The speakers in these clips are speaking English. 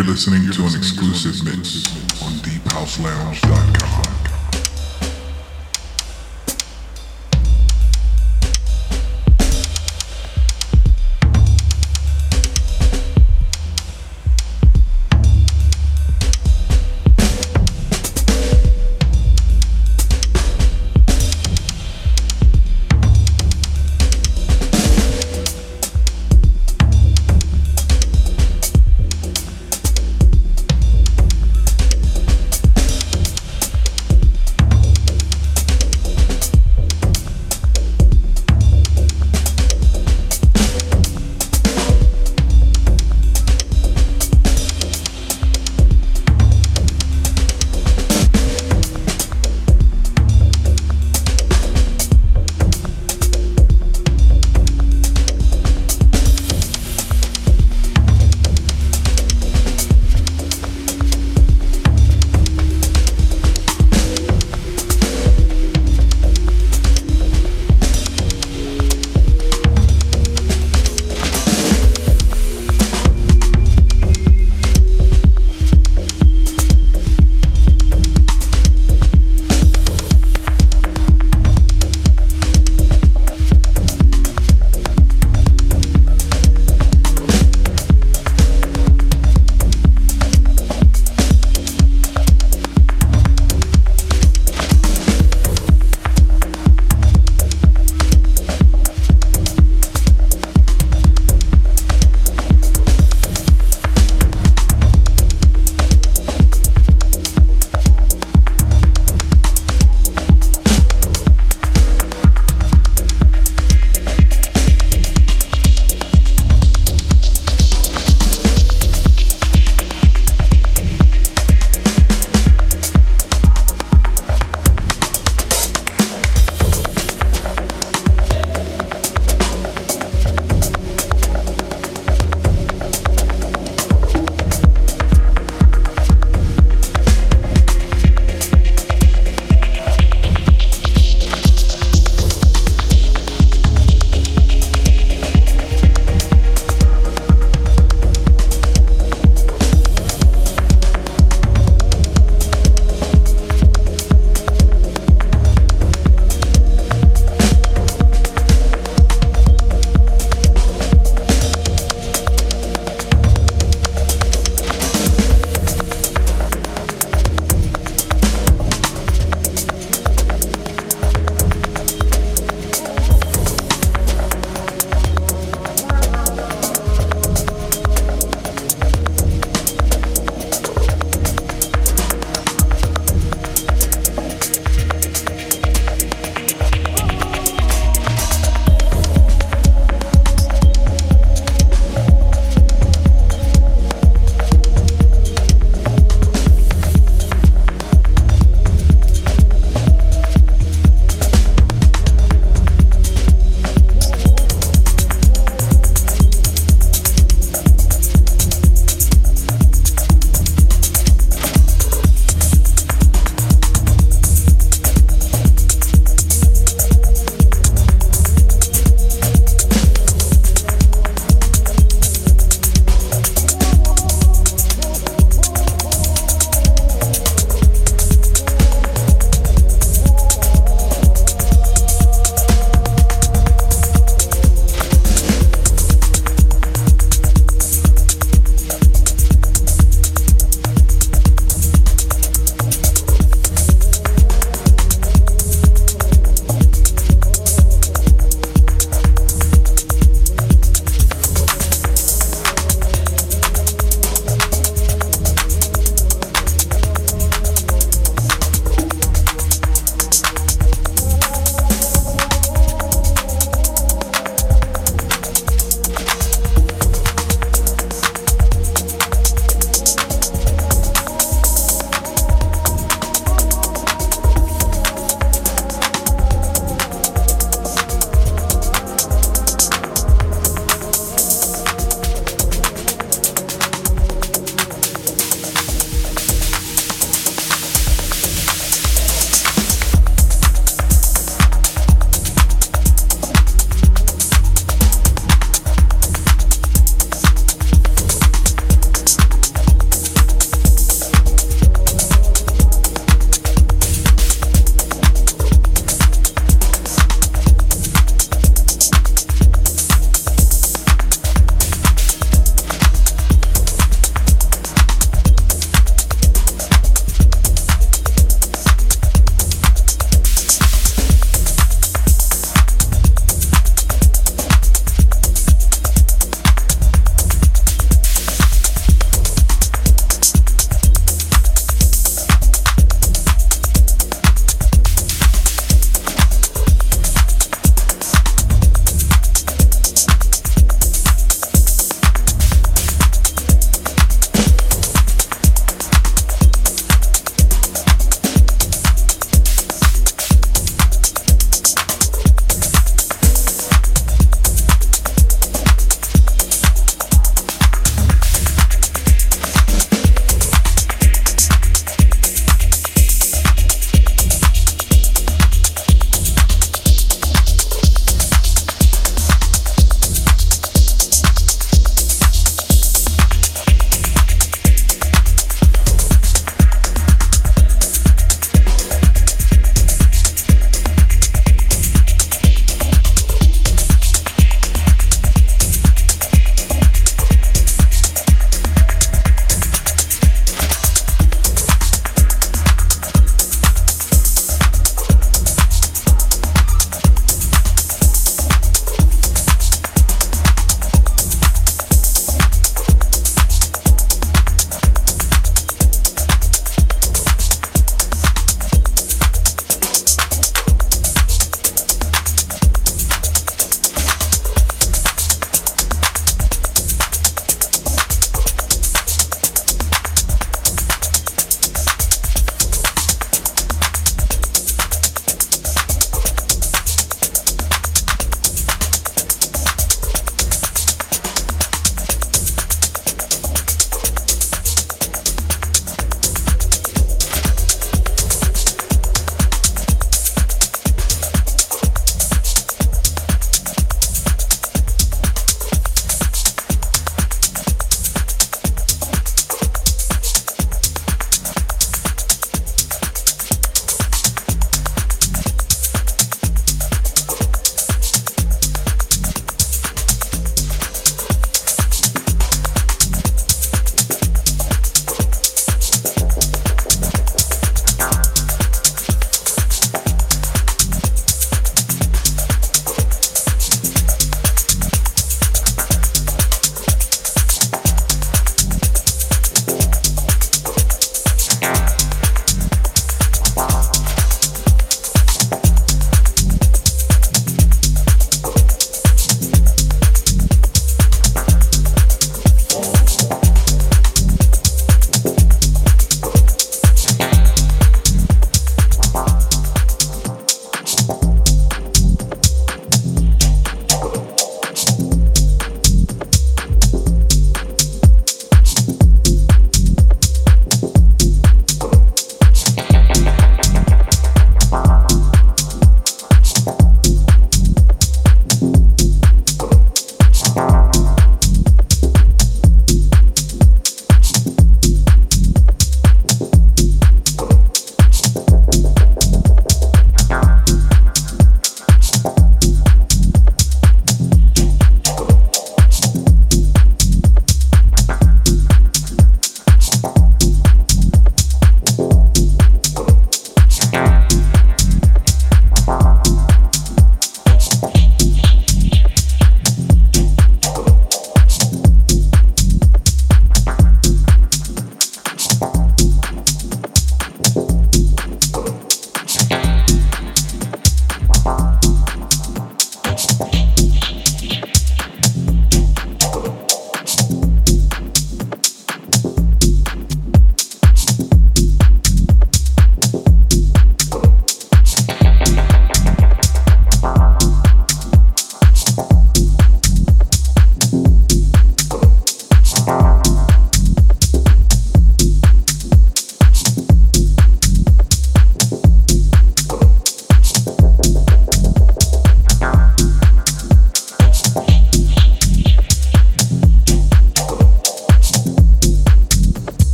You're listening to an exclusive mix on deephouselounge.com.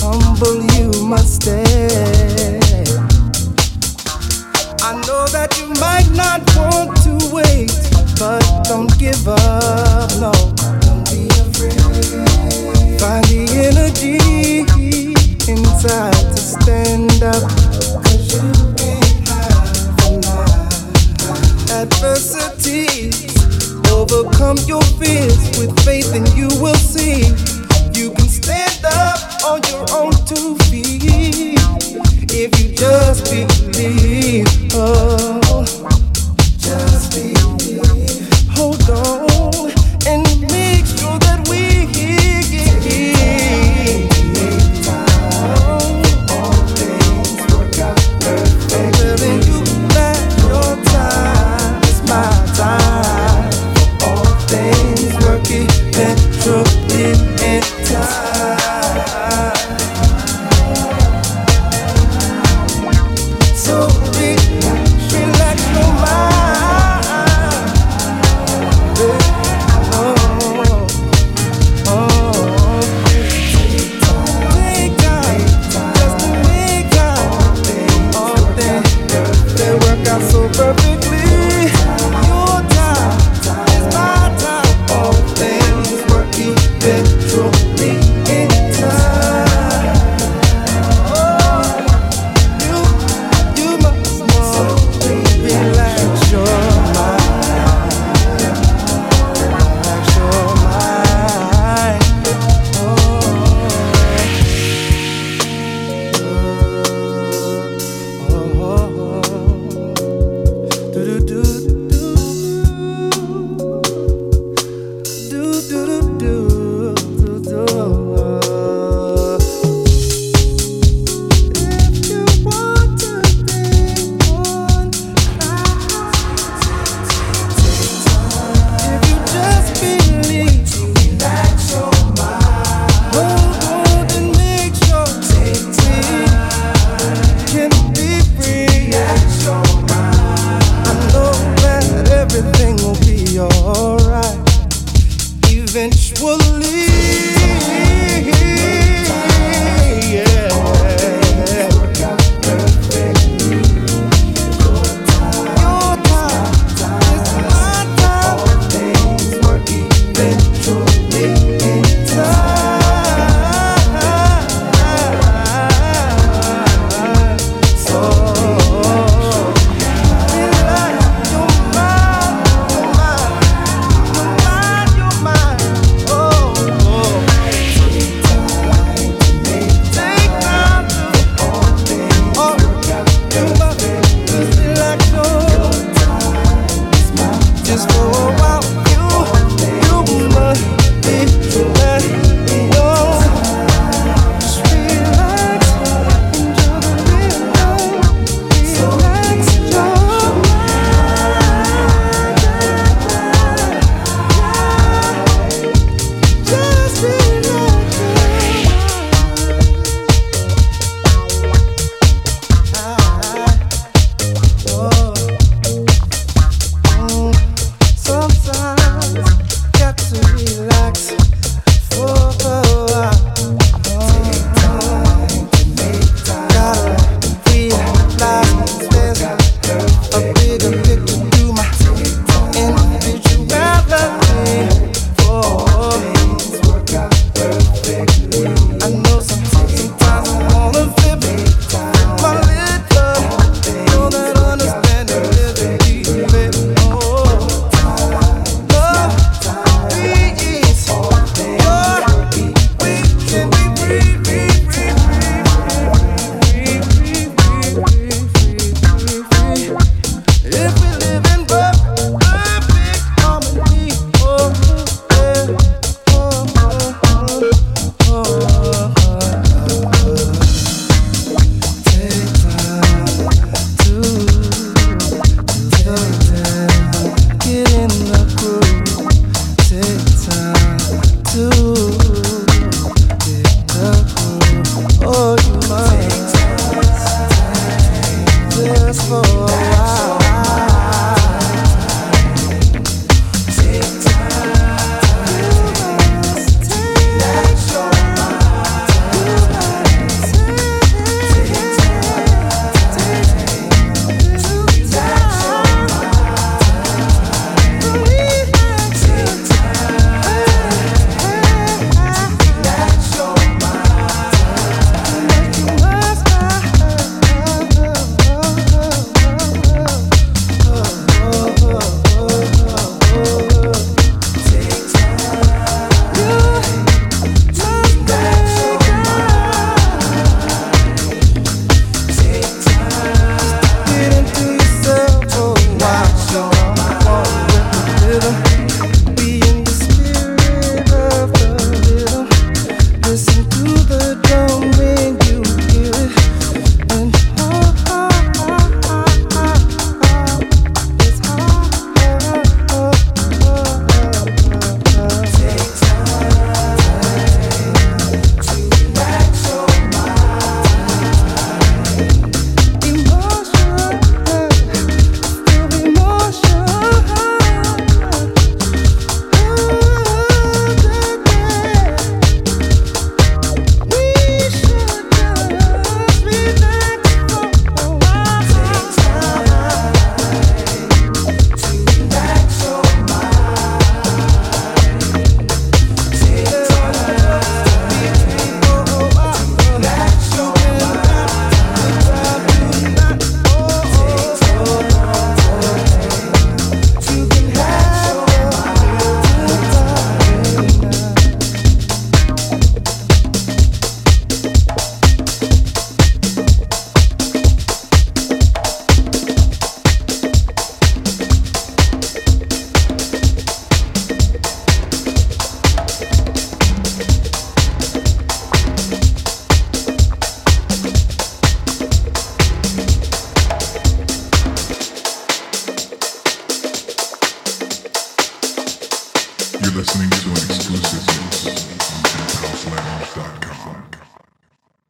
humble you must stay. I know that you might not want to wait, but don't give up, no. Don't be afraid. Find the energy inside to stand up. Cause you can't hide Adversity, overcome your fears with faith, and you will see. You stand up on your own two feet if you just believe. Oh.